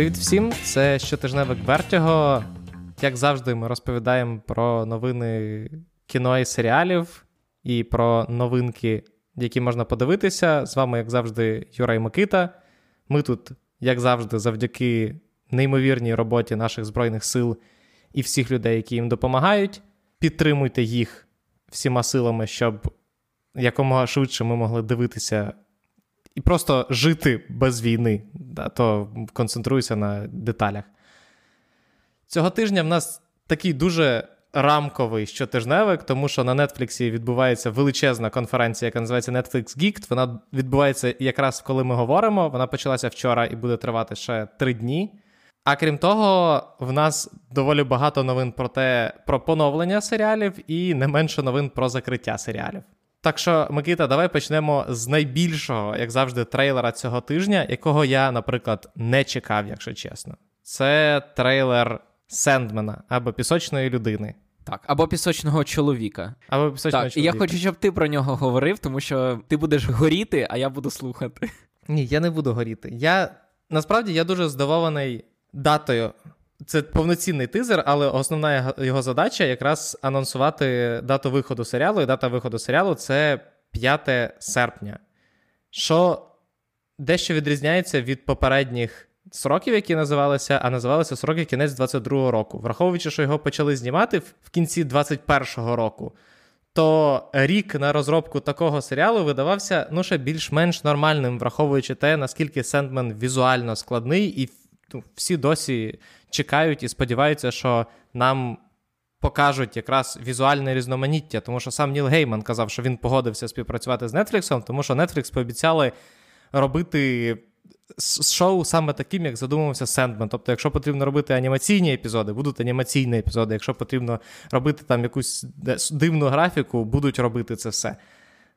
Привіт всім! Це щотижневик Вертіго. Як завжди, ми розповідаємо про новини кіно і серіалів і про новинки, які можна подивитися. З вами, як завжди, Юра і Микита. Ми тут, як завжди, завдяки неймовірній роботі наших Збройних сил і всіх людей, які їм допомагають. Підтримуйте їх всіма силами, щоб якомога швидше ми могли дивитися і просто жити без війни, да, то концентруюся на деталях. Цього тижня в нас такий дуже рамковий щотижневик, тому що на Нетфліксі відбувається величезна конференція, яка називається Netflix Geeked. Вона відбувається якраз коли ми говоримо. Вона почалася вчора і буде тривати ще три дні. А крім того, в нас доволі багато новин про те, про поновлення серіалів і не менше новин про закриття серіалів. Так що, Микита, давай почнемо з найбільшого, як завжди, трейлера цього тижня, якого я, наприклад, не чекав, якщо чесно. Це трейлер Сендмена або пісочної людини. Так, або пісочного чоловіка. Або пісочного так, чоловіка. І я хочу, щоб ти про нього говорив, тому що ти будеш горіти, а я буду слухати. Ні, я не буду горіти. Я насправді я дуже здивований датою. Це повноцінний тизер, але основна його задача якраз анонсувати дату виходу серіалу. І дата виходу серіалу це 5 серпня. Що дещо відрізняється від попередніх сроків, які називалися, а називалися сроки кінець 22-го року. Враховуючи, що його почали знімати в кінці 21-го року, то рік на розробку такого серіалу видавався ну, ще більш-менш нормальним, враховуючи те, наскільки Сендмен візуально складний, і ну, всі досі чекають і сподіваються, що нам. Покажуть якраз візуальне різноманіття, тому що сам Ніл Гейман казав, що він погодився співпрацювати з Нетфліксом, тому що Netflix пообіцяли робити шоу саме таким, як задумався Сендмен. Тобто, якщо потрібно робити анімаційні епізоди, будуть анімаційні епізоди. Якщо потрібно робити там якусь дивну графіку, будуть робити це все.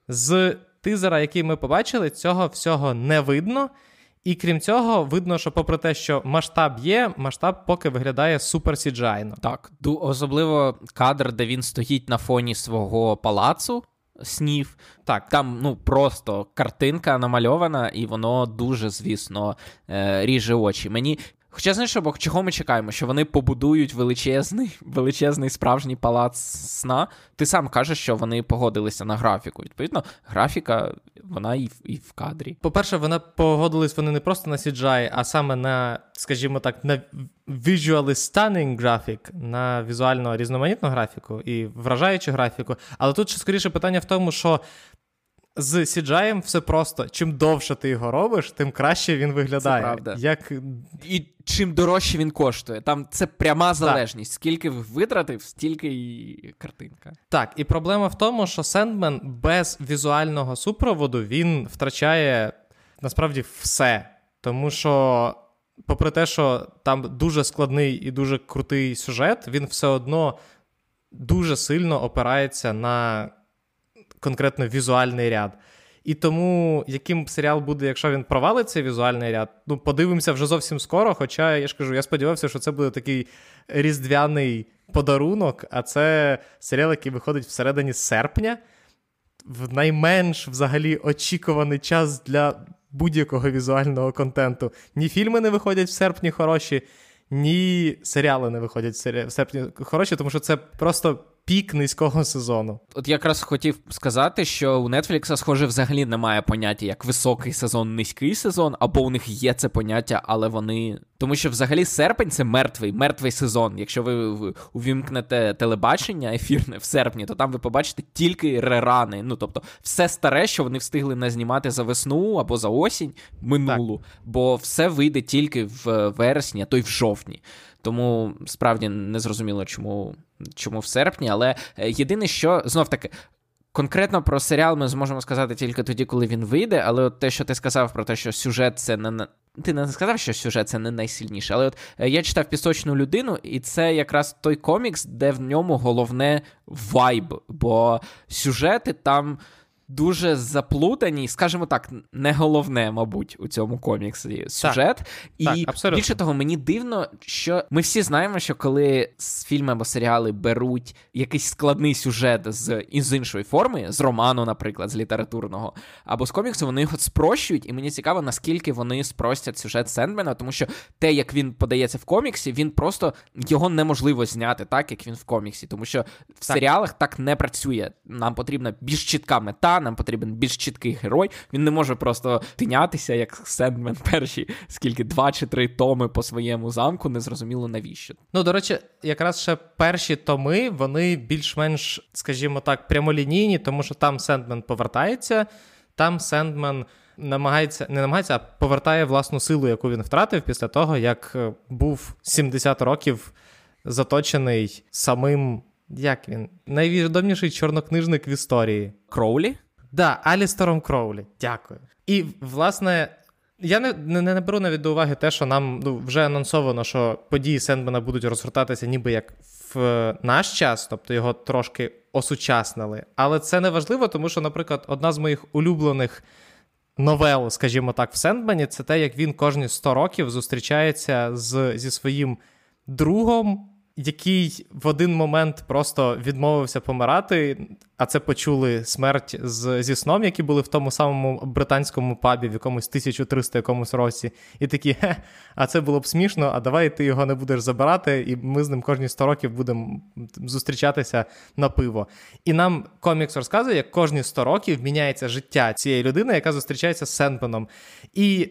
З тизера, який ми побачили, цього всього не видно. І крім цього, видно, що, попри те, що масштаб є, масштаб поки виглядає супер сіджайно. Так, особливо кадр, де він стоїть на фоні свого палацу. Снів. Так, там ну просто картинка намальована, і воно дуже, звісно, е, ріже очі. Мені Хоча знаєш, бо чого ми чекаємо? Що вони побудують величезний величезний справжній палац сна. Ти сам кажеш, що вони погодилися на графіку. Відповідно, графіка, вона і в, і в кадрі. По-перше, вона погодились вони не просто на CGI, а саме на, скажімо так, на visually stunning графік, на візуально різноманітну графіку і вражаючу графіку. Але тут ще скоріше питання в тому, що з CGI все просто. Чим довше ти його робиш, тим краще він виглядає. Це правда. Як... І чим дорожче він коштує. Там це пряма залежність. Так. Скільки витратив, стільки і картинка. Так, і проблема в тому, що Сендмен без візуального супроводу він втрачає насправді все. Тому що, попри те, що там дуже складний і дуже крутий сюжет, він все одно дуже сильно опирається на конкретно візуальний ряд. І тому, яким серіал буде, якщо він провалить цей візуальний ряд, ну подивимося вже зовсім скоро. Хоча я ж кажу, я сподівався, що це буде такий різдвяний подарунок, а це серіал, який виходить всередині серпня, в найменш взагалі очікуваний час для будь-якого візуального контенту. Ні фільми не виходять в серпні хороші, ні серіали не виходять в серпні хороші, тому що це просто пік низького сезону. От якраз хотів сказати, що у Netflix, схоже, взагалі немає поняття як високий сезон, низький сезон, або у них є це поняття, але вони. Тому що взагалі серпень це мертвий, мертвий сезон. Якщо ви увімкнете телебачення ефірне в серпні, то там ви побачите тільки рерани. Ну тобто, все старе, що вони встигли назнімати за весну або за осінь минулу, так. бо все вийде тільки в вересні, а то й в жовтні. Тому справді не зрозуміло, чому чому в серпні. Але е, єдине, що знов таки. Конкретно про серіал ми зможемо сказати тільки тоді, коли він вийде, але от те, що ти сказав про те, що сюжет це не ти не сказав, що сюжет це не найсильніше, але от е, я читав пісочну людину, і це якраз той комікс, де в ньому головне вайб, бо сюжети там дуже заплутані, скажімо так, не головне, мабуть, у цьому коміксі сюжет. Так, і так, абсолютно. більше того, мені дивно, що ми всі знаємо, що коли з фільми або серіали беруть якийсь складний сюжет з із іншої форми, з роману, наприклад, з літературного, або з коміксу, вони його спрощують, і мені цікаво, наскільки вони спростять сюжет Сендмена, тому що те, як він подається в коміксі, він просто його неможливо зняти так, як він в коміксі, тому що в Так. серіалах так не працює. Нам потрібна більш чітка мета, нам потрібен більш чіткий герой. Він не може просто тинятися, як Сендмен перші скільки два чи три томи по своєму замку, незрозуміло навіщо. Ну, до речі, якраз ще перші томи, вони більш-менш, скажімо так, прямолінійні, тому що там Сендмен повертається, там Сендмен намагається, не намагається, а повертає власну силу, яку він втратив після того, як е, був 70 років заточений самим. Як він? Найвідоміший чорнокнижник в історії. Кроулі? Да, Алістером Кроулі. Дякую. І, власне, я не, не, не беру навіть до уваги те, що нам ну, вже анонсовано, що події Сендмена будуть розгортатися ніби як в е, наш час, тобто його трошки осучаснили. Але це не важливо, тому що, наприклад, одна з моїх улюблених новел, скажімо так, в Сендмені, це те, як він кожні 100 років зустрічається з, зі своїм другом, який в один момент просто відмовився помирати, а це почули смерть з, зі сном, які були в тому самому британському пабі в якомусь 1300 якомусь році. І такі, хе, а це було б смішно, а давай ти його не будеш забирати, і ми з ним кожні 100 років будемо зустрічатися на пиво. І нам комікс розказує, як кожні 100 років міняється життя цієї людини, яка зустрічається з Сенпеном. І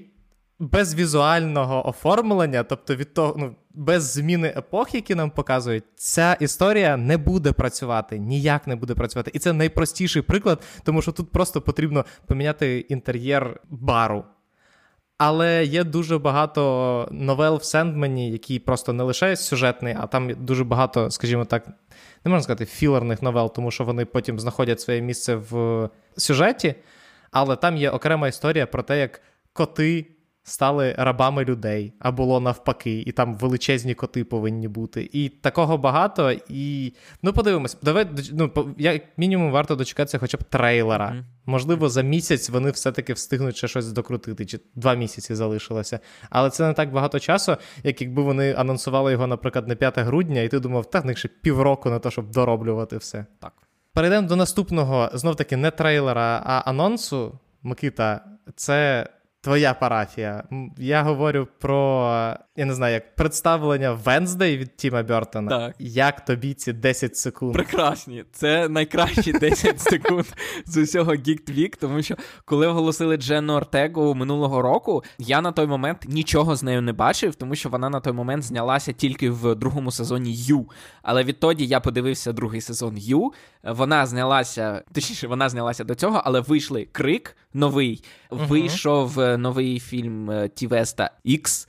без візуального оформлення, тобто від того, ну, без зміни епох, які нам показують, ця історія не буде працювати, ніяк не буде працювати. І це найпростіший приклад, тому що тут просто потрібно поміняти інтер'єр бару. Але є дуже багато новел в Сендмені, які просто не лише сюжетний, а там дуже багато, скажімо так, не можна сказати, філерних новел, тому що вони потім знаходять своє місце в сюжеті. Але там є окрема історія про те, як коти стали рабами людей, а було навпаки, і там величезні коти повинні бути. І такого багато. І ну подивимось, давай ну, як мінімум варто дочекатися хоча б трейлера. Mm-hmm. Можливо, за місяць вони все-таки встигнуть ще щось докрутити, чи два місяці залишилося. Але це не так багато часу, як якби вони анонсували його, наприклад, на 5 грудня, і ти думав, так, в них ще півроку на те, щоб дороблювати все. Так. Перейдемо до наступного, знов таки, не трейлера, а анонсу. Микита, це твоя парафія. Я говорю про, я не знаю, як представлення Венздей від Тіма Бертона. Так. Як тобі ці 10 секунд? Прекрасні. Це найкращі 10 секунд з усього Geek тому що коли оголосили Дженну Ортегу минулого року, я на той момент нічого з нею не бачив, тому що вона на той момент знялася тільки в другому сезоні Ю. Але відтоді я подивився другий сезон Ю. Вона знялася, точніше, вона знялася до цього, але вийшли крик новий. uh Вийшов новий фільм Тівеста Ікс.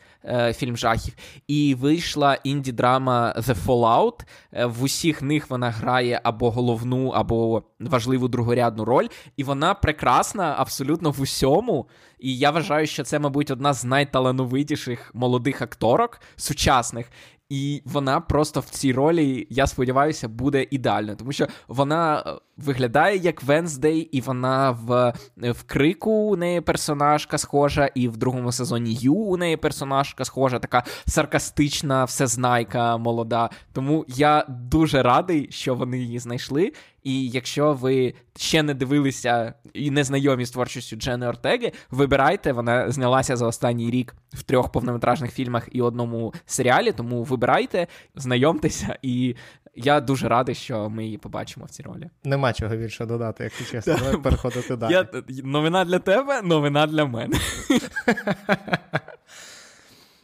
Фільм жахів, і вийшла інді-драма The Fallout. В усіх них вона грає або головну, або важливу другорядну роль, і вона прекрасна абсолютно в усьому. І я вважаю, що це, мабуть, одна з найталановитіших молодих акторок сучасних. І вона просто в цій ролі, я сподіваюся, буде ідеально, тому що вона виглядає як Венздей, і вона в в крику у неї персонажка схожа, і в другому сезоні Ю у неї персонажка схожа, така саркастична, всезнайка молода. Тому я дуже радий, що вони її знайшли. І якщо ви ще не дивилися і не знайомі з творчістю Джени Ортеги, вибирайте. Вона знялася за останній рік в трьох повнометражних фільмах і одному серіалі. Тому вибирайте, знайомтеся, і я дуже радий, що ми її побачимо в цій ролі. Нема чого більше додати, якщо чесно. Давай переходити далі. Я, Новина для тебе, новина для мене.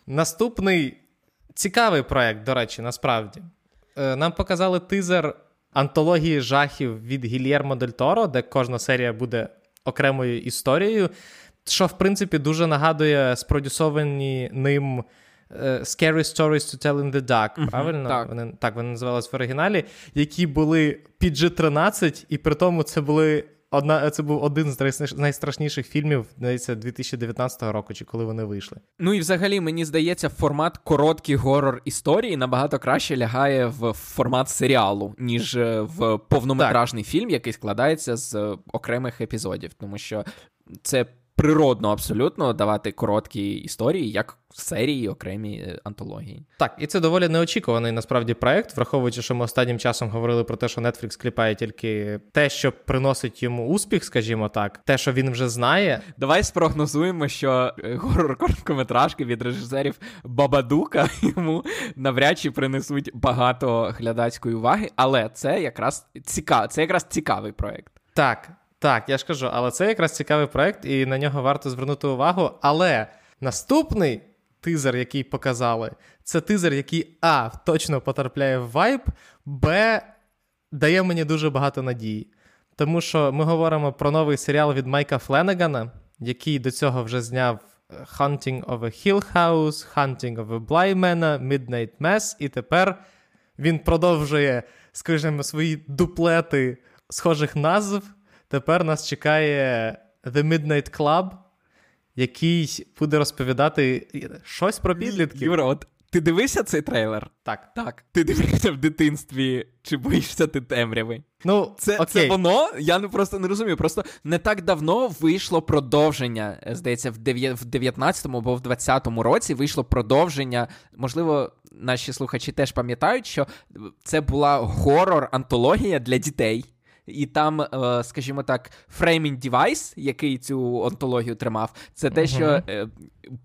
Наступний цікавий проект, до речі, насправді. Нам показали тизер антології жахів від Гільєрмо Дель Торо, де кожна серія буде окремою історією, що, в принципі, дуже нагадує спродюсовані ним. Scary Stories to Tell in the Dark, uh-huh, правильно? Так. Вони так вони називались в оригіналі, які були PG-13, і при тому це були одна, це був один з найстрашніших фільмів, здається, 2019 року, чи коли вони вийшли. Ну і взагалі, мені здається, формат короткий горор історії набагато краще лягає в формат серіалу, ніж е, в повнометражний так. фільм, який складається з окремих епізодів, тому що це природно абсолютно давати короткі історії, як серії, окремі е, антології. Так, і це доволі неочікуваний насправді проект, враховуючи, що ми останнім часом говорили про те, що Netflix кліпає тільки те, що приносить йому успіх, скажімо так, те, що він вже знає. Давай спрогнозуємо, що е, горор короткометражки від режисерів Бабадука йому навряд чи принесуть багато глядацької уваги, але це якраз цікав... це якраз цікавий проект. Так, так, я ж кажу, але це якраз цікавий проект, і на нього варто звернути увагу. Але наступний тизер, який показали, це тизер, який А, точно потрапляє в вайб, Б, дає мені дуже багато надії. Тому що ми говоримо про новий серіал від Майка Фленегана, який до цього вже зняв Hunting of a Hill House, Hunting of a Bly Man, Midnight Mass, і тепер він продовжує, скажімо, свої дуплети схожих назв. Тепер нас чекає The Midnight Club, який буде розповідати щось про підлітків. Юра, от ти дивився цей трейлер? Так. Так. Ти дивився в дитинстві, чи боїшся ти темряви? Ну, це окей. це воно? Я не просто не розумію. Просто не так давно вийшло продовження. Здається, в 19-му або в 20-му році вийшло продовження. Можливо, наші слухачі теж пам'ятають, що це була горор-антологія для дітей. І там, е, скажімо так, framing device, який цю онтологію тримав, це те, що е,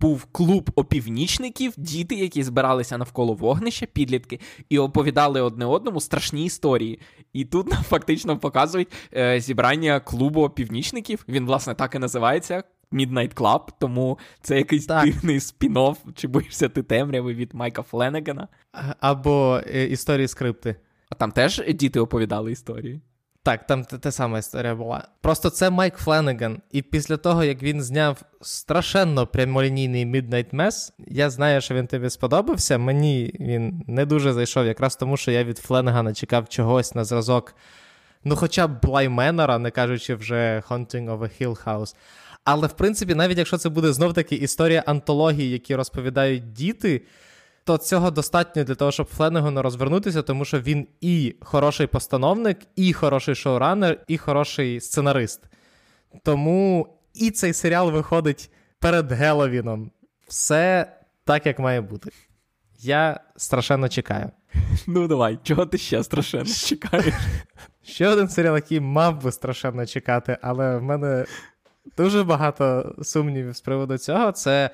був клуб опівнічників, діти, які збиралися навколо вогнища, підлітки, і оповідали одне одному страшні історії. І тут нам фактично показують е, зібрання клубу опівнічників. Він, власне, так і називається. Midnight Club, тому це якийсь так. дивний спін-офф, чи боїшся ти темряви від Майка Фленегана. Або історії скрипти. А там теж діти оповідали історії. Так, там та сама історія була. Просто це Майк Фленеган. І після того, як він зняв страшенно прямолінійний Midnight Mass, я знаю, що він тобі сподобався. Мені він не дуже зайшов, якраз тому, що я від Фленегана чекав чогось на зразок, ну, хоча б Блайменера, не кажучи вже Haunting of a Hill House. Але в принципі, навіть якщо це буде знов-таки історія антології, які розповідають діти то цього достатньо для того, щоб Фленегону розвернутися, тому що він і хороший постановник, і хороший шоуранер, і хороший сценарист. Тому і цей серіал виходить перед Геловіном. Все так, як має бути. Я страшенно чекаю. Ну, давай, чого ти ще страшенно чекаєш? Ще один серіал, який мав би страшенно чекати, але в мене дуже багато сумнівів з приводу цього. Це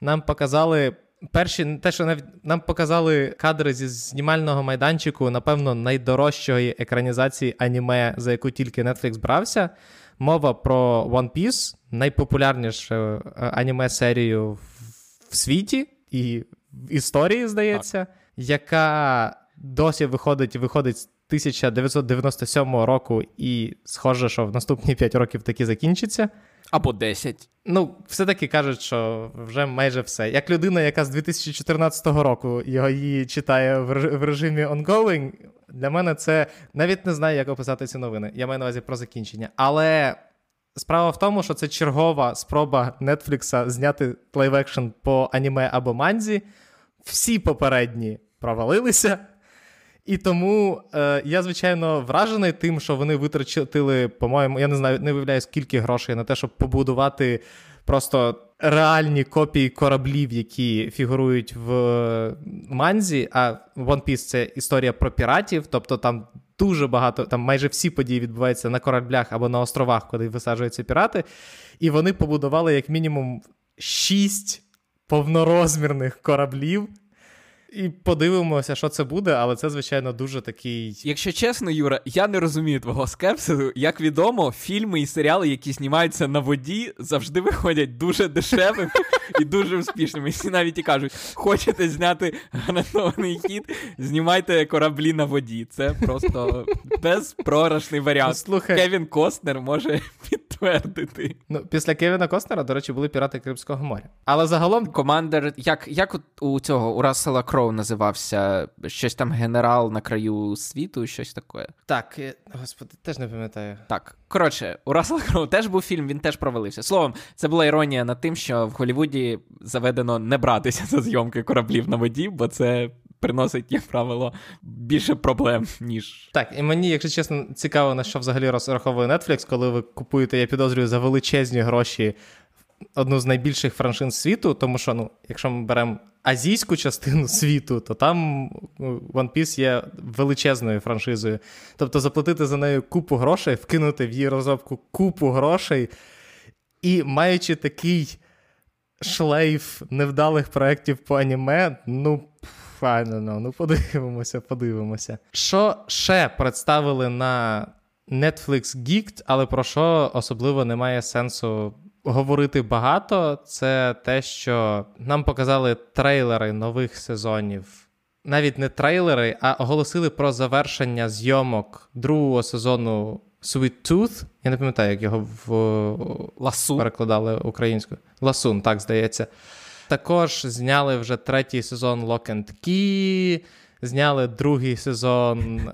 нам показали Перші, те, що навіть нам показали кадри зі знімального майданчику, напевно, найдорожчої екранізації аніме, за яку тільки Netflix брався. Мова про One Piece, найпопулярнішу е, аніме-серію в світі і в історії, здається, так. яка досі виходить виходить з 1997 року, і схоже, що в наступні 5 років таки закінчиться. Або 10. Ну, все-таки кажуть, що вже майже все. Як людина, яка з 2014 року його її читає в режимі ongoing, для мене це навіть не знаю, як описати ці новини. Я маю на увазі про закінчення. Але справа в тому, що це чергова спроба Netflix зняти live-action по аніме або манзі. Всі попередні провалилися. І тому е, я, звичайно, вражений тим, що вони витратили, по-моєму, я не знаю, не уявляю, скільки грошей на те, щоб побудувати просто реальні копії кораблів, які фігурують в манзі. А One Piece — це історія про піратів, тобто там дуже багато, там майже всі події відбуваються на кораблях або на островах, куди висаджуються пірати. І вони побудували як мінімум шість повнорозмірних кораблів. І подивимося, що це буде, але це, звичайно, дуже такий. Якщо чесно, Юра, я не розумію твого скепсису. Як відомо, фільми і серіали, які знімаються на воді, завжди виходять дуже дешевими і дуже успішними. Всі навіть і кажуть, хочете зняти гарантований хід, знімайте кораблі на воді. Це просто безпрограшний варіант. Слухай. Кевін Костнер може підтвердити. Ну, після Кевіна Костнера, до речі, були пірати Карибського моря. Але загалом Командер, як як у цього у Рассела Кроу називався щось там генерал на краю світу, щось таке. так, господи, теж не пам'ятаю. Так, коротше, у Рассела Кроу теж був фільм, він теж провалився. Словом, це була іронія над тим, що в Голлівуді заведено не братися за зйомки кораблів на воді, бо це приносить, як правило, більше проблем, ніж. Так, і мені, якщо чесно, цікаво, на що взагалі розраховує Netflix, коли ви купуєте, я підозрюю, за величезні гроші одну з найбільших франшин світу, тому що, ну, якщо ми беремо азійську частину світу, то там ну, One Piece є величезною франшизою. Тобто заплатити за нею купу грошей, вкинути в її розробку купу грошей, і маючи такий шлейф невдалих проєктів по аніме, ну. Don't know. Ну, подивимося, подивимося. Що ще представили на Netflix Geeked, але про що особливо немає сенсу говорити багато, це те, що нам показали трейлери нових сезонів. Навіть не трейлери, а оголосили про завершення зйомок другого сезону Sweet Tooth. Я не пам'ятаю, як його в Ласу перекладали українською. Ласун, так здається. Також зняли вже третій сезон Lock and Key, зняли другий сезон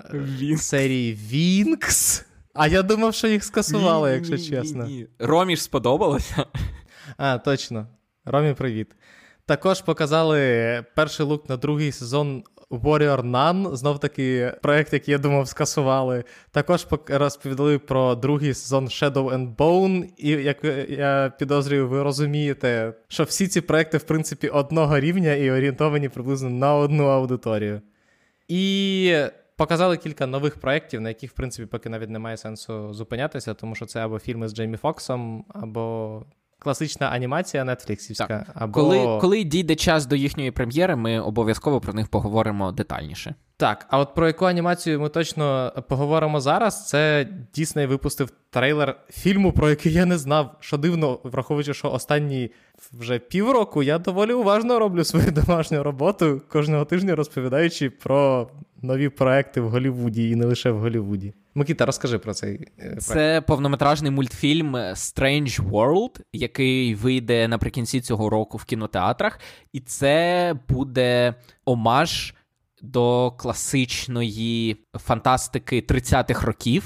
серії Вінкс. А я думав, що їх скасували, якщо ні, чесно. Ні, ні. Ромі ж сподобалося. А, точно. Ромі, привіт. Також показали перший лук на другий сезон Warrior Nun, знов таки проект, який я думав, скасували. Також розповідали про другий сезон Shadow and Bone. І як я підозрюю, ви розумієте, що всі ці проекти, в принципі, одного рівня і орієнтовані приблизно на одну аудиторію. І показали кілька нових проєктів, на яких, в принципі, поки навіть немає сенсу зупинятися, тому що це або фільми з Джеймі Фоксом, або класична анімація Нетфліксівська. Або... Коли коли дійде час до їхньої прем'єри, ми обов'язково про них поговоримо детальніше. Так, а от про яку анімацію ми точно поговоримо зараз, це Дісней випустив трейлер фільму, про який я не знав. Що дивно, враховуючи, що останні вже півроку я доволі уважно роблю свою домашню роботу кожного тижня розповідаючи про нові проекти в Голлівуді і не лише в Голлівуді. Микита, розкажи про цей е. Це повнометражний мультфільм Strange World, який вийде наприкінці цього року в кінотеатрах, і це буде омаж до класичної фантастики 30-х років.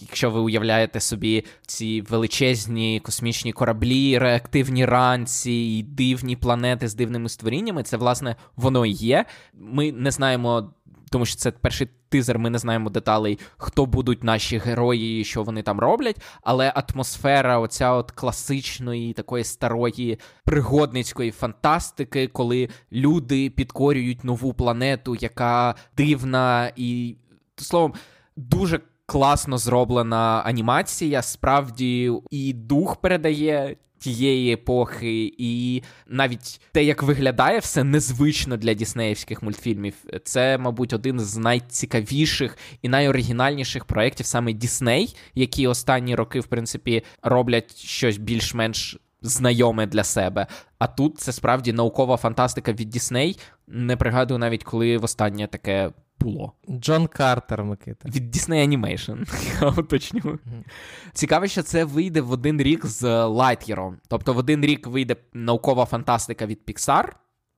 Якщо ви уявляєте собі ці величезні космічні кораблі, реактивні ранці і дивні планети з дивними створіннями, це власне воно і є. Ми не знаємо тому що це перший тизер, ми не знаємо деталей, хто будуть наші герої, що вони там роблять. Але атмосфера, оця от класичної, такої старої пригодницької фантастики, коли люди підкорюють нову планету, яка дивна і словом дуже. Класно зроблена анімація, справді і дух передає тієї епохи, і навіть те, як виглядає все незвично для діснеївських мультфільмів. Це, мабуть, один з найцікавіших і найоригінальніших проєктів саме Дісней, які останні роки, в принципі, роблять щось більш-менш. Знайоме для себе. А тут це справді наукова фантастика від Дісней. Не пригадую навіть, коли востаннє таке було. Джон Картер, Микита. Від Disney Animation, я уточню. Mm-hmm. Цікаво, що це вийде в один рік з Lightyear. Тобто в один рік вийде наукова фантастика від Pixar.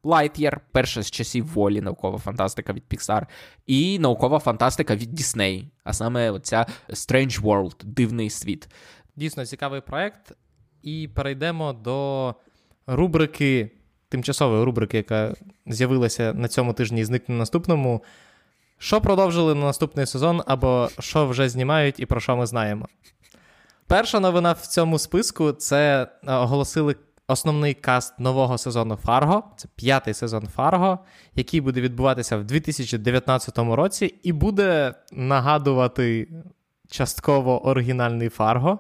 Lightyear, перша з часів волі наукова фантастика від Pixar, і наукова фантастика від Disney, а саме оця Strange World, дивний світ. Дійсно цікавий проект. І перейдемо до рубрики, тимчасової рубрики, яка з'явилася на цьому тижні і зникне на наступному. Що продовжили на наступний сезон, або що вже знімають і про що ми знаємо? Перша новина в цьому списку це е, оголосили основний каст нового сезону Фарго. Це п'ятий сезон Фарго, який буде відбуватися в 2019 році, і буде нагадувати частково оригінальний Фарго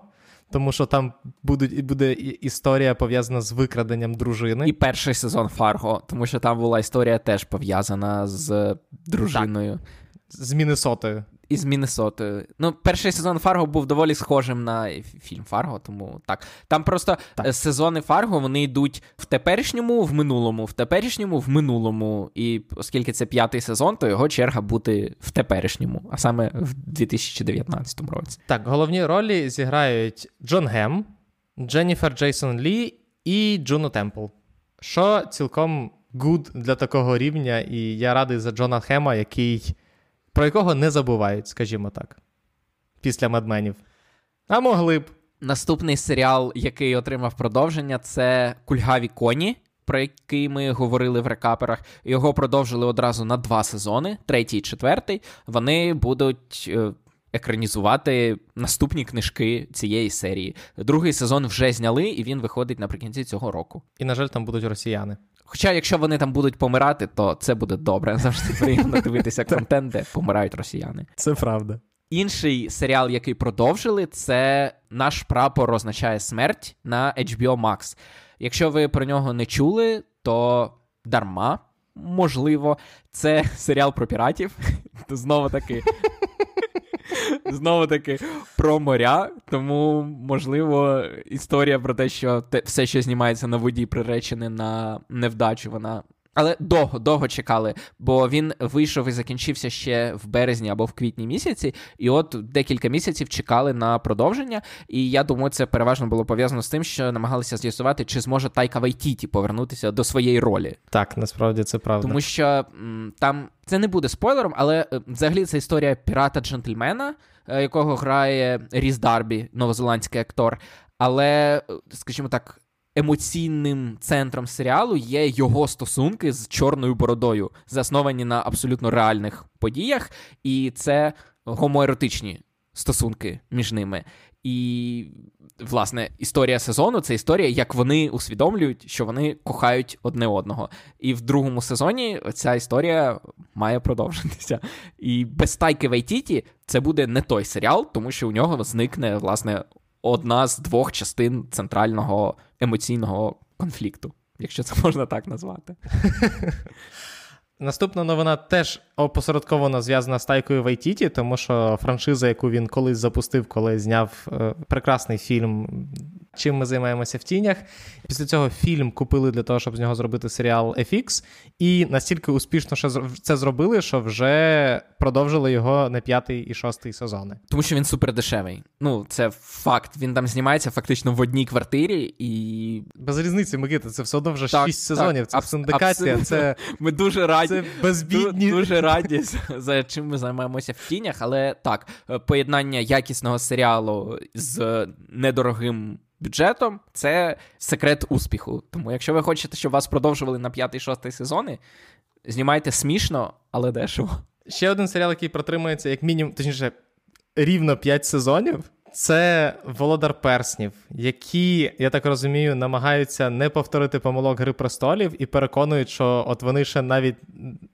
тому що там будуть, буде історія пов'язана з викраденням дружини. І перший сезон Фарго, тому що там була історія теж пов'язана з дружиною. Так. З Міннесотою із Міннесотою. Ну, перший сезон Фарго був доволі схожим на фільм Фарго, тому так. Там просто так. Е, сезони Фарго вони йдуть в теперішньому, в минулому, в теперішньому, в минулому. І оскільки це п'ятий сезон, то його черга бути в теперішньому, а саме в 2019 році. Так, головні ролі зіграють Джон Гем. Дженніфер Джейсон Лі і Джуно Темпл. Що цілком good для такого рівня, і я радий за Джона Хема, який, про якого не забувають, скажімо так, після медменів. А могли б. Наступний серіал, який отримав продовження, це Кульгаві коні, про який ми говорили в рекаперах. Його продовжили одразу на два сезони, третій і четвертий. Вони будуть. Е, екранізувати наступні книжки цієї серії. Другий сезон вже зняли, і він виходить наприкінці цього року. І, на жаль, там будуть росіяни. Хоча, якщо вони там будуть помирати, то це буде добре. Завжди приємно дивитися контент, де помирають росіяни. Це правда. Інший серіал, який продовжили, це наш прапор означає смерть на HBO Max. Якщо ви про нього не чули, то дарма. Можливо, це серіал про піратів. Знову таки. Знову таки про моря, тому, можливо, історія про те, що те, все, що знімається на воді, приречене на невдачу, вона але довго довго чекали, бо він вийшов і закінчився ще в березні або в квітні місяці, і от декілька місяців чекали на продовження. І я думаю, це переважно було пов'язано з тим, що намагалися з'ясувати, чи зможе Тайка Вайтіті повернутися до своєї ролі. Так, насправді це правда. Тому що м, там це не буде спойлером, але е, взагалі це історія пірата джентльмена, е, якого грає Різ Дарбі, новозеландський актор. Але, е, скажімо так, емоційним центром серіалу є його стосунки з чорною бородою, засновані на абсолютно реальних подіях, і це гомоеротичні стосунки між ними. І, власне, історія сезону це історія, як вони усвідомлюють, що вони кохають одне одного. І в другому сезоні ця історія має продовжитися. І без Тайки Вайтіті це буде не той серіал, тому що у нього зникне, власне, одна з двох частин центрального емоційного конфлікту, якщо це можна так назвати. Наступна новина теж опосередковано зв'язана з Тайкою Вайтіті, тому що франшиза, яку він колись запустив, коли зняв е, прекрасний фільм чим ми займаємося в тінях. Після цього фільм купили для того, щоб з нього зробити серіал FX, і настільки успішно це зробили, що вже продовжили його на п'ятий і шостий сезони. Тому що він супер дешевий. Ну, це факт. Він там знімається фактично в одній квартирі і. Без різниці, Микита, це все одно вже так, шість сезонів. Це аб- синдикація. Це ми дуже раді. Це безбідні. Дуже раді, за чим ми займаємося в тінях, але так, поєднання якісного серіалу з недорогим бюджетом це секрет успіху. Тому, якщо ви хочете, щоб вас продовжували на п'ятий-шостий сезони, знімайте смішно, але дешево. Ще один серіал, який протримується, як мінімум, точніше, рівно 5 сезонів. Це Володар Перснів, які, я так розумію, намагаються не повторити помилок Гри престолів і переконують, що от вони ще навіть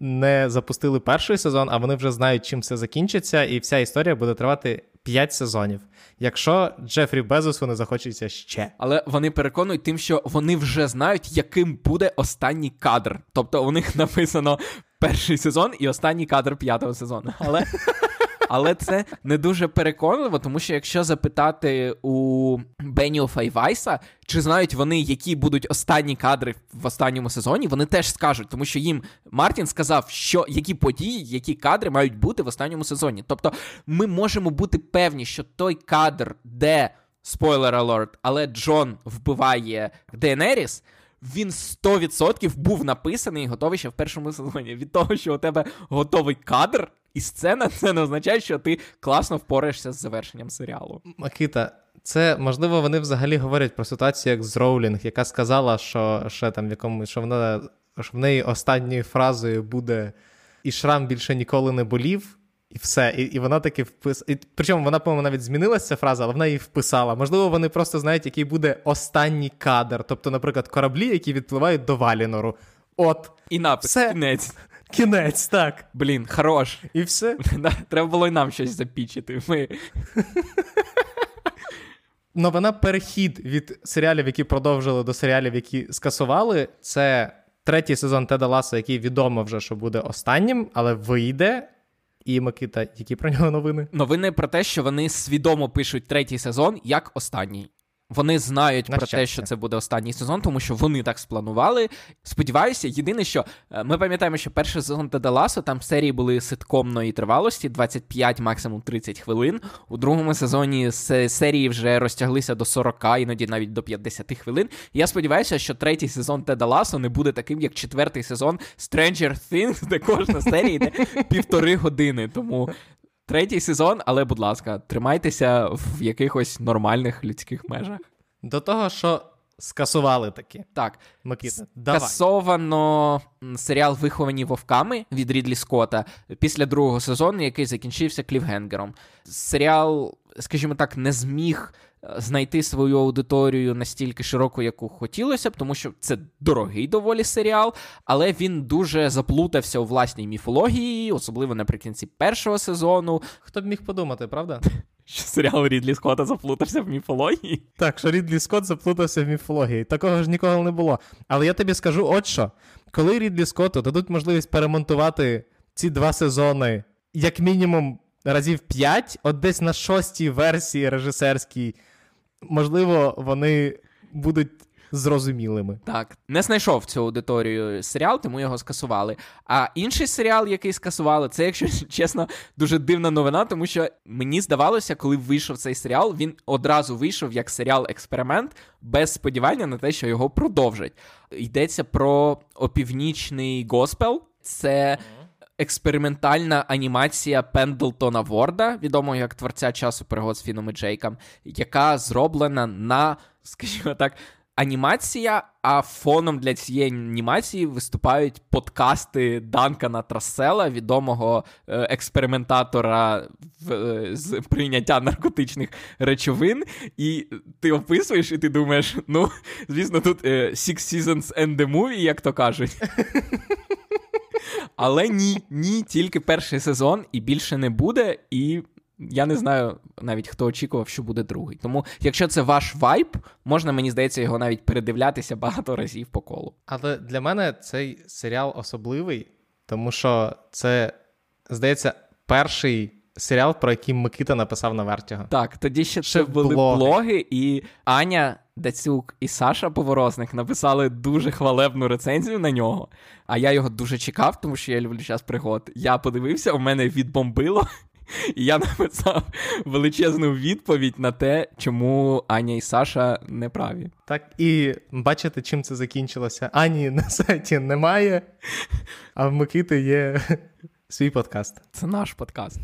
не запустили перший сезон, а вони вже знають, чим все закінчиться, і вся історія буде тривати 5 сезонів. Якщо Джефрі Безосу не захочеться ще. Але вони переконують тим, що вони вже знають, яким буде останній кадр. Тобто у них написано перший сезон і останній кадр п'ятого сезону. Але але це не дуже переконливо, тому що якщо запитати у Беніофа і Вайса, чи знають вони, які будуть останні кадри в останньому сезоні, вони теж скажуть, тому що їм Мартін сказав, що які події, які кадри мають бути в останньому сезоні. Тобто ми можемо бути певні, що той кадр, де spoiler alert, але Джон вбиває Дейенеріс, він 100% був написаний і готовий ще в першому сезоні. Від того, що у тебе готовий кадр і сцена, це не означає, що ти класно впораєшся з завершенням серіалу. Микита, це можливо, вони взагалі говорять про ситуацію, як з Роулінг, яка сказала, що ще там в якому що вона що в неї останньою фразою буде і шрам більше ніколи не болів. І все, і і вона таки вписала. Причому вона, по-моєму, навіть змінилася ця фраза, але вона її вписала. Можливо, вони просто знають, який буде останній кадр. Тобто, наприклад, кораблі, які відпливають до Валінору. От. І напис все. кінець. Кінець, так. Блін, хорош. І все. Треба було й нам щось запічити. Ми... Новина перехід від серіалів, які продовжили, до серіалів, які скасували. Це третій сезон Теда Ласа, який відомо вже, що буде останнім, але вийде. І Микита, які про нього новини? Новини про те, що вони свідомо пишуть третій сезон як останній. Вони знають На про щастя. те, що це буде останній сезон, тому що вони так спланували. Сподіваюся, єдине, що е, ми пам'ятаємо, що перший сезон Теда Ласо, там серії були ситкомної тривалості, 25, максимум 30 хвилин. У другому сезоні серії вже розтяглися до 40, іноді навіть до 50 хвилин. Я сподіваюся, що третій сезон Теда Ласо не буде таким, як четвертий сезон Stranger Things, де кожна серія йде півтори години. Тому третій сезон, але, будь ласка, тримайтеся в якихось нормальних людських межах. До того, що скасували таки. Так, Микита, давай. Скасовано серіал Виховані вовками від Рідлі Скотта після другого сезону, який закінчився клівгенгером. Серіал, скажімо так, не зміг знайти свою аудиторію настільки широку, яку хотілося б, тому що це дорогий доволі серіал, але він дуже заплутався у власній міфології, особливо наприкінці першого сезону. Хто б міг подумати, правда? Що серіал Рідлі Скотта заплутався в міфології? Так, що Рідлі Скотт заплутався в міфології. Такого ж ніколи не було. Але я тобі скажу от що. Коли Рідлі Скотту дадуть можливість перемонтувати ці два сезони, як мінімум разів 5, от десь на шостій версії режисерській, можливо, вони будуть зрозумілими. Так, не знайшов цю аудиторію серіал, тому його скасували. А інший серіал, який скасували, це, якщо чесно, дуже дивна новина, тому що мені здавалося, коли вийшов цей серіал, він одразу вийшов як серіал-експеримент без сподівання на те, що його продовжать. Йдеться про опівнічний госпел. Це. Експериментальна анімація Пендлтона Ворда, відомого як творця часу пригод з Фіном і Джейком, яка зроблена на, скажімо так, анімація, а фоном для цієї анімації виступають подкасти Данкана Трассела, відомого е, експериментатора в, е, з прийняття наркотичних речовин. І ти описуєш, і ти думаєш, ну, звісно, тут е, Six Seasons and the Movie, як то кажуть. Але ні, ні, тільки перший сезон і більше не буде. І я не знаю навіть хто очікував, що буде другий. Тому, якщо це ваш вайб, можна, мені здається, його навіть передивлятися багато разів по колу. Але для мене цей серіал особливий, тому що це, здається, перший серіал, про який Микита написав на Вертіго. Так, тоді ще Ще це були блоги. блоги, і Аня Дацюк і Саша Поворозник написали дуже хвалебну рецензію на нього. А я його дуже чекав, тому що я люблю час пригод. Я подивився, у мене відбомбило. І я написав величезну відповідь на те, чому Аня і Саша не праві. Так, і бачите, чим це закінчилося. Ані на сайті немає, а в Микити є свій подкаст. Це наш подкаст.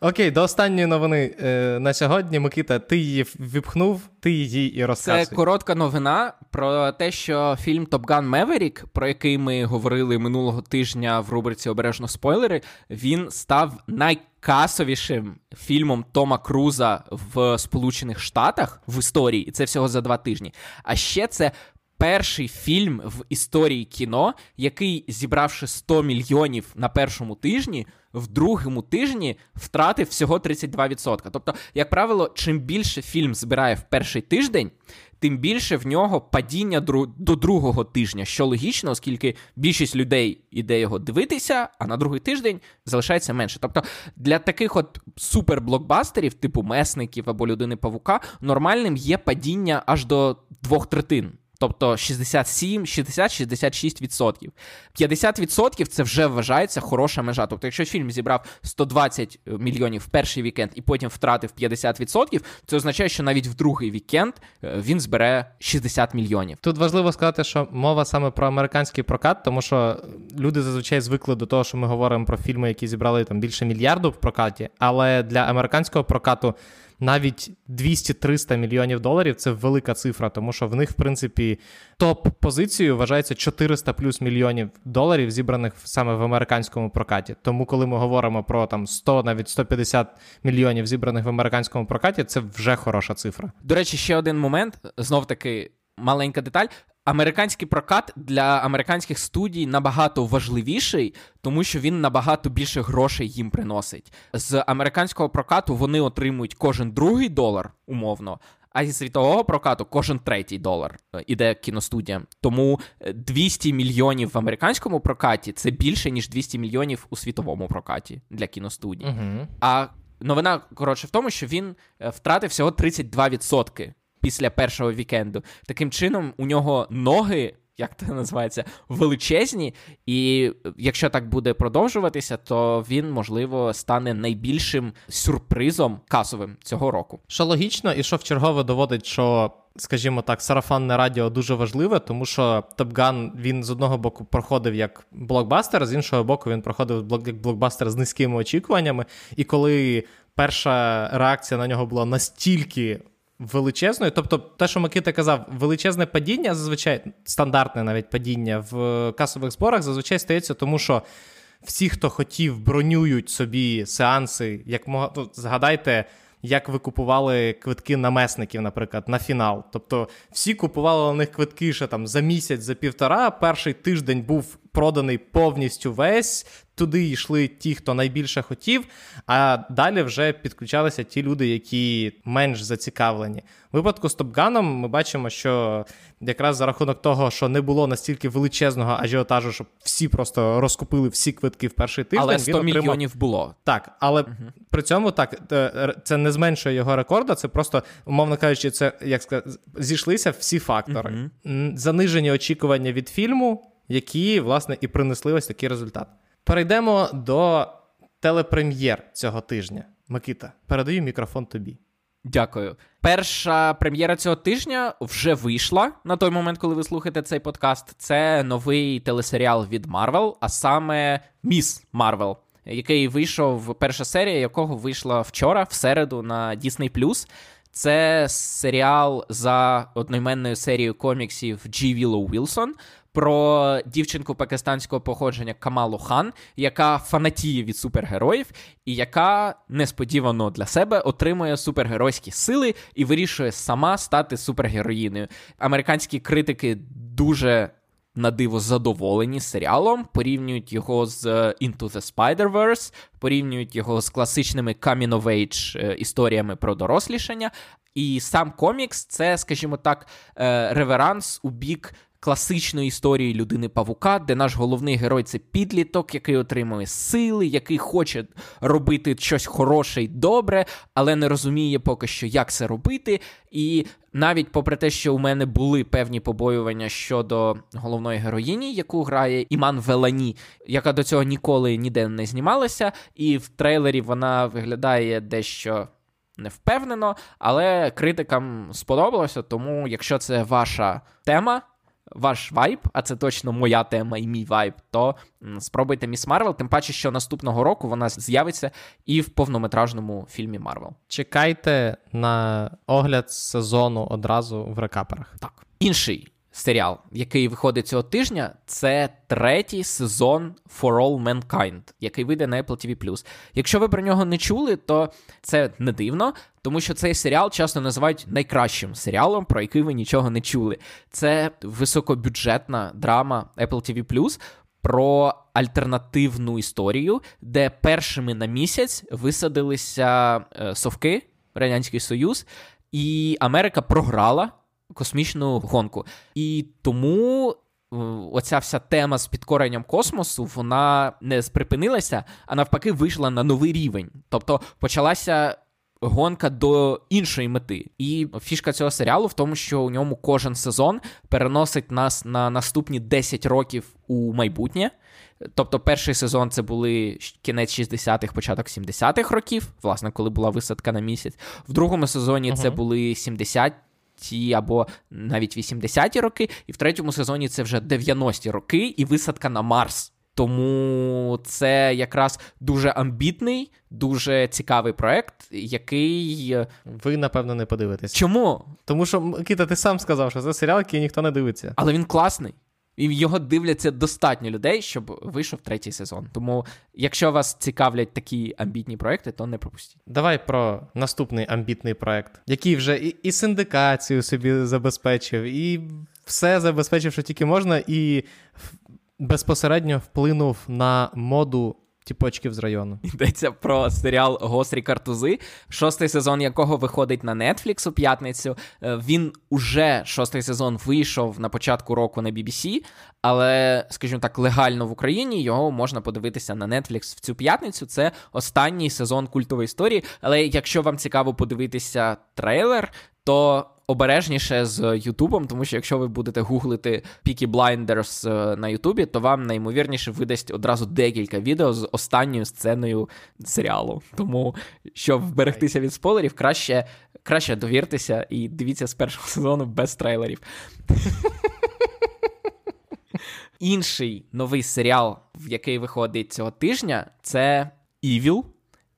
Окей, до останньої новини е, на сьогодні. Микита, ти її віпхнув, ти її і Це коротка новина про те, що фільм Top Gun Maverick, про який ми говорили минулого тижня в рубриці Обережно спойлери, він став найкасовішим фільмом Тома Круза в Сполучених Штатах в історії, і це всього за два тижні. А ще це. Перший фільм в історії кіно, який, зібравши 100 мільйонів на першому тижні, в другому тижні втратив всього 32%. Тобто, як правило, чим більше фільм збирає в перший тиждень, тим більше в нього падіння до другого тижня, що логічно, оскільки більшість людей іде його дивитися, а на другий тиждень залишається менше. Тобто для таких от суперблокбастерів, типу месників або людини павука, нормальним є падіння аж до двох третин. Тобто 67, 60, 66 відсотків. 50 відсотків це вже вважається хороша межа. Тобто, якщо фільм зібрав 120 мільйонів в перший вікенд і потім втратив 50 відсотків, це означає, що навіть в другий вікенд е, він збере 60 мільйонів. Тут важливо сказати, що мова саме про американський прокат, тому що люди зазвичай звикли до того, що ми говоримо про фільми, які зібрали там більше мільярду в прокаті, але для американського прокату навіть 200-300 мільйонів доларів це велика цифра, тому що в них, в принципі, топ-позицією вважається 400 плюс мільйонів доларів, зібраних саме в американському прокаті. Тому, коли ми говоримо про там 100, навіть 150 мільйонів зібраних в американському прокаті, це вже хороша цифра. До речі, ще один момент, знов таки маленька деталь. Американський прокат для американських студій набагато важливіший, тому що він набагато більше грошей їм приносить. З американського прокату вони отримують кожен другий долар, умовно, а зі світового прокату кожен третій долар е, іде кіностудіям. Тому е, 200 мільйонів в американському прокаті це більше, ніж 200 мільйонів у світовому прокаті для кіностудій. Угу. А новина коротше в тому, що він е, втратив всього 32% після першого вікенду. Таким чином, у нього ноги. Як це називається, величезні, і якщо так буде продовжуватися, то він, можливо, стане найбільшим сюрпризом касовим цього року. Що логічно, і що чергове доводить, що, скажімо так, сарафанне радіо дуже важливе, тому що Gun, він з одного боку проходив як блокбастер, з іншого боку, він проходив як блокбастер з низькими очікуваннями. І коли перша реакція на нього була настільки величезною. Тобто, те, що Микита казав, величезне падіння, зазвичай стандартне навіть падіння в касових зборах, зазвичай стається, тому що всі, хто хотів, бронюють собі сеанси, як мога... ну, згадайте. Як ви купували квитки на месників, наприклад, на фінал. Тобто всі купували на них квитки ще там за місяць, за півтора. Перший тиждень був проданий повністю весь. Туди йшли ті, хто найбільше хотів, а далі вже підключалися ті люди, які менш зацікавлені. В випадку з Топганом ми бачимо, що якраз за рахунок того, що не було настільки величезного ажіотажу, щоб всі просто розкупили всі квитки в перший тиждень. Але 100 він отримав... мільйонів було. Так, але угу. при цьому так е, це не зменшує його рекорду. Це просто, умовно кажучи, це як сказати, зійшлися всі фактори. Угу. Занижені очікування від фільму які, власне, і принесли ось такий результат. Перейдемо до телепрем'єр цього тижня. Микита, передаю мікрофон тобі. Дякую. Перша прем'єра цього тижня вже вийшла на той момент, коли ви слухаєте цей подкаст. Це новий телесеріал від Марвел, а саме Міс Марвел, який вийшов, перша серія якого вийшла вчора, в середу, на Disney+. Це серіал за одноіменною серією коміксів Джі Віллоу Вілсон про дівчинку пакистанського походження Камалу Хан, яка фанатіє від супергероїв, і яка несподівано для себе отримує супергеройські сили і вирішує сама стати супергероїною. Американські критики дуже. На диво задоволені серіалом, порівнюють його з Into the Spider-Verse, порівнюють його з класичними coming of age е, історіями про дорослішання. І сам комікс це, скажімо так, е, реверанс у бік класичної історії людини Павука, де наш головний герой це підліток, який отримує сили, який хоче робити щось хороше й добре, але не розуміє поки що, як це робити. І навіть попри те, що у мене були певні побоювання щодо головної героїні, яку грає Іман Велані, яка до цього ніколи ніде не знімалася, і в трейлері вона виглядає дещо. Не впевнено, але критикам сподобалося. Тому, якщо це ваша тема, ваш вайб, а це точно моя тема і мій вайб, то спробуйте Міс Марвел, тим паче, що наступного року вона з'явиться і в повнометражному фільмі Марвел. Чекайте на огляд сезону одразу в рекаперах. Так. Інший серіал, який виходить цього тижня, це третій сезон For All Mankind, який вийде на Apple TV+. Якщо ви про нього не чули, то це не дивно, тому що цей серіал часто називають найкращим серіалом, про який ви нічого не чули. Це високобюджетна драма Apple TV+, про альтернативну історію, де першими на місяць висадилися е, совки, Радянський Союз, і Америка програла космічну гонку. І тому. Оця вся тема з підкоренням космосу, вона не припинилася, а навпаки, вийшла на новий рівень. Тобто почалася гонка до іншої мети. І фішка цього серіалу в тому, що у ньому кожен сезон переносить нас на наступні 10 років у майбутнє. Тобто, перший сезон це були кінець 60-х, початок 70-х років, власне, коли була висадка на місяць. В другому сезоні uh-huh. це були 70 ті або навіть 80-ті роки, і в третьому сезоні це вже 90-ті роки і висадка на Марс. Тому це якраз дуже амбітний, дуже цікавий проект, який. Е, Ви, напевно, не подивитесь. Чому? Тому що, Кіта, ти сам сказав, що це серіал, який ніхто не дивиться. Але він класний. І його дивляться достатньо людей, щоб вийшов третій сезон. Тому, якщо вас цікавлять такі амбітні проекти, то не пропустіть. Давай про наступний амбітний проект, який вже і, і синдикацію собі забезпечив, і все забезпечив, що тільки можна, і безпосередньо вплинув на моду тіпочків з району. Йдеться про серіал Гострі картузи, шостий сезон якого виходить на Netflix у п'ятницю. Е, Він уже шостий сезон вийшов на початку року на BBC, але, скажімо так, легально в Україні його можна подивитися на Netflix в цю п'ятницю. Це останній сезон культової історії. Але якщо вам цікаво подивитися трейлер, то обережніше з Ютубом, тому що якщо ви будете гуглити Peaky Blinders е, на Ютубі, то вам наймовірніше видасть одразу декілька відео з останньою сценою серіалу. Тому щоб вберегтися від спойлерів, краще, краще довіртеся і дивіться з першого сезону без трейлерів. Інший новий серіал, в який виходить цього тижня, це Evil,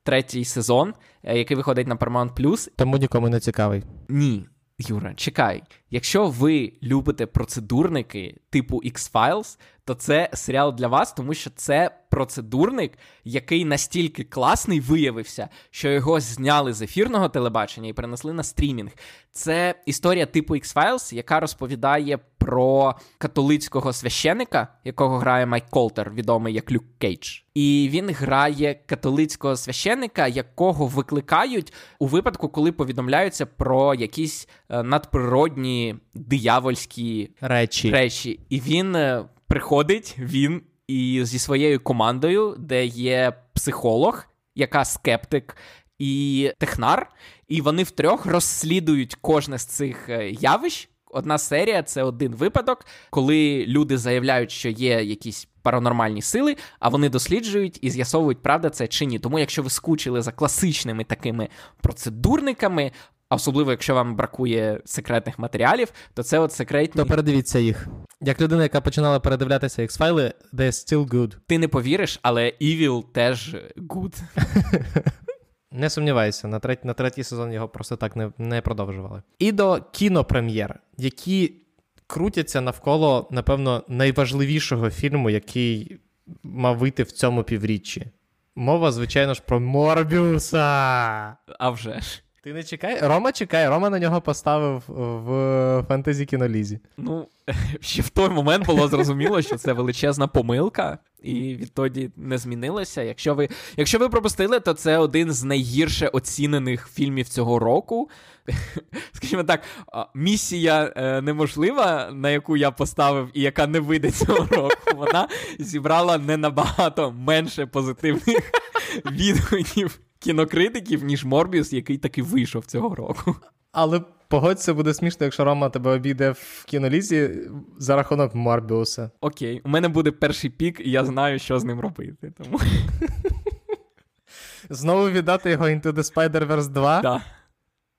третій сезон, е, який виходить на Paramount+. Тому нікому не цікавий. Ні, Юра, чекай. Якщо ви любите процедурники типу X-Files, то це серіал для вас, тому що це процедурник, який настільки класний виявився, що його зняли з ефірного телебачення і перенесли на стрімінг. Це історія типу X-Files, яка розповідає про католицького священика, якого грає Майк Колтер, відомий як Люк Кейдж. І він грає католицького священика, якого викликають у випадку, коли повідомляються про якісь е, диявольські Речі. речі. І він е, приходить, він і зі своєю командою, де є психолог, яка скептик, і технар, і вони втрьох розслідують кожне з цих е, явищ. Одна серія це один випадок, коли люди заявляють, що є якісь паранормальні сили, а вони досліджують і з'ясовують, правда це чи ні. Тому, якщо ви скучили за класичними такими процедурниками, а особливо якщо вам бракує секретних матеріалів, то це от секретні. То передивіться їх. Як людина, яка починала передивлятися X-файли, they're still good. Ти не повіриш, але Evil теж good. Не сумніваюся, на, треть, на третій сезон його просто так не, не продовжували. І до кінопрем'єр, які крутяться навколо, напевно, найважливішого фільму, який мав вийти в цьому півріччі. Мова, звичайно ж, про Морбіуса. А вже ж. Ти не чекай? Рома чекає, Рома на нього поставив в фентезі кінолізі. Ну, ще в той момент було зрозуміло, що це величезна помилка, і відтоді не змінилося. Якщо ви якщо ви пропустили, то це один з найгірше оцінених фільмів цього року. Скажімо так, місія е, неможлива, на яку я поставив, і яка не вийде цього року, вона зібрала не набагато менше позитивних відгуків кінокритиків, ніж Морбіус, який таки вийшов цього року. Але погодься, буде смішно, якщо Рома тебе обійде в кінолізі за рахунок Морбіуса. Окей, у мене буде перший пік, і я знаю, що з ним робити. Тому... Знову віддати його Into the Spider-Verse 2? Так.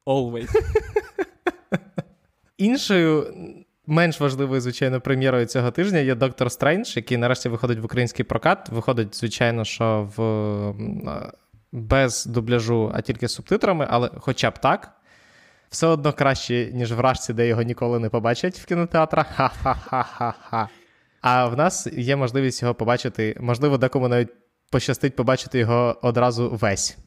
Always. Іншою. Менш важливою, звичайно, прем'єрою цього тижня є Доктор Стрендж, який нарешті виходить в український прокат. Виходить, звичайно, що в без дубляжу, а тільки з субтитрами, але хоча б так. Все одно краще, ніж вражці, де його ніколи не побачать в кінотеатрах. Ха-ха-ха-ха-ха. А в нас є можливість його побачити, можливо, декому навіть пощастить побачити його одразу весь,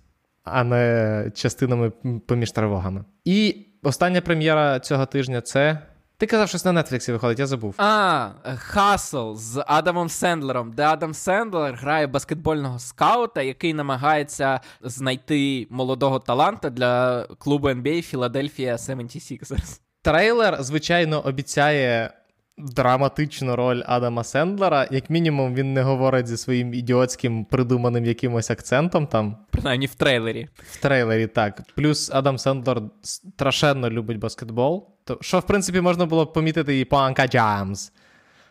а не частинами поміж тривогами. І остання прем'єра цього тижня це ти казав, щось на Нетфліксі виходить, я забув. А, Хасл з Адамом Сендлером, де Адам Сендлер грає баскетбольного скаута, який намагається знайти молодого таланта для клубу NBA Philadelphia 76ers. Трейлер, звичайно, обіцяє драматичну роль Адама Сендлера. Як мінімум, він не говорить зі своїм ідіотським придуманим якимось акцентом там. Принаймні в трейлері. В трейлері, так. Плюс Адам Сендлер страшенно любить баскетбол. То, що, в принципі, можна було помітити і по Uncut Gems.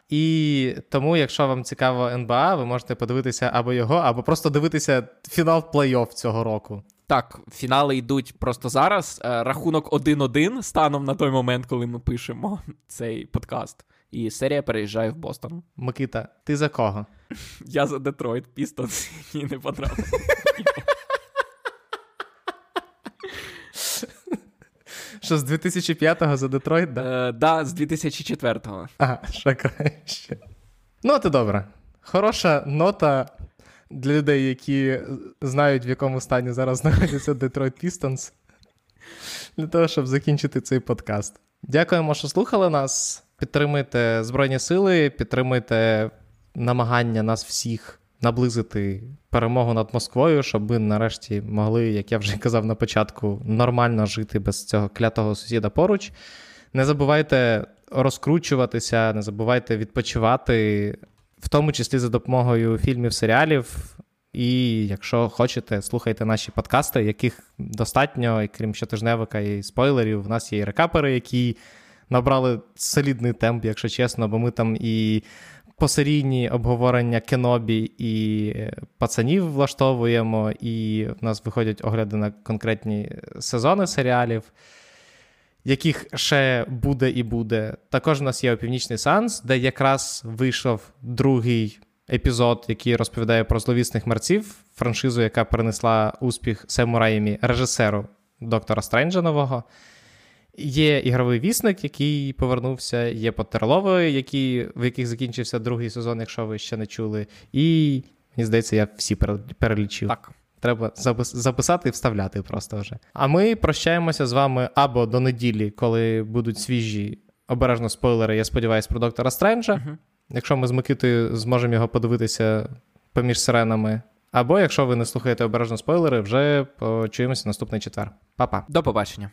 І тому, якщо вам цікаво НБА, ви можете подивитися або його, або просто дивитися фінал плей-офф цього року. Так, фінали йдуть просто зараз. Е, рахунок 1-1 станом на той момент, коли ми пишемо цей подкаст. І серія переїжджає в Бостон. Микита, ти за кого? Я за Детройт Пістонс і не потрапив. Що з 2005-го за Детройт? Да, е, да з 2004-го. Ага, ще краще. Ну, то добре. Хороша нота для людей, які знають, в якому стані зараз знаходиться Детройт Pistons. Для того, щоб закінчити цей подкаст. Дякуємо, що слухали нас. Підтримуйте Збройні Сили, підтримуйте намагання нас всіх наблизити перемогу над Москвою, щоб ми нарешті могли, як я вже казав на початку, нормально жити без цього клятого сусіда поруч. Не забувайте розкручуватися, не забувайте відпочивати, в тому числі за допомогою фільмів, серіалів. І якщо хочете, слухайте наші подкасти, яких достатньо, і крім щотижневика і спойлерів, у нас є і рекапери, які набрали солідний темп, якщо чесно, бо ми там і посерійні обговорення кенобі і пацанів влаштовуємо, і в нас виходять огляди на конкретні сезони серіалів. Яких ще буде і буде. Також у нас є Північний Санс, де якраз вийшов другий епізод, який розповідає про зловісних мерців, франшизу, яка принесла успіх Сему Раємі, режисеру доктора Стренджа нового. Є ігровий вісник, який повернувся, є Поттерлови, які, в яких закінчився другий сезон, якщо ви ще не чули. І, мені здається, я всі перелічив. Так. Треба записати і вставляти просто вже. А ми прощаємося з вами або до неділі, коли будуть свіжі обережно спойлери, я сподіваюся, про доктора Стренджа. Uh-huh. Якщо ми з Микитою зможемо його подивитися поміж сиренами. Або якщо ви не слухаєте обережно спойлери, вже почуємося наступний четвер. Па-па. До побачення.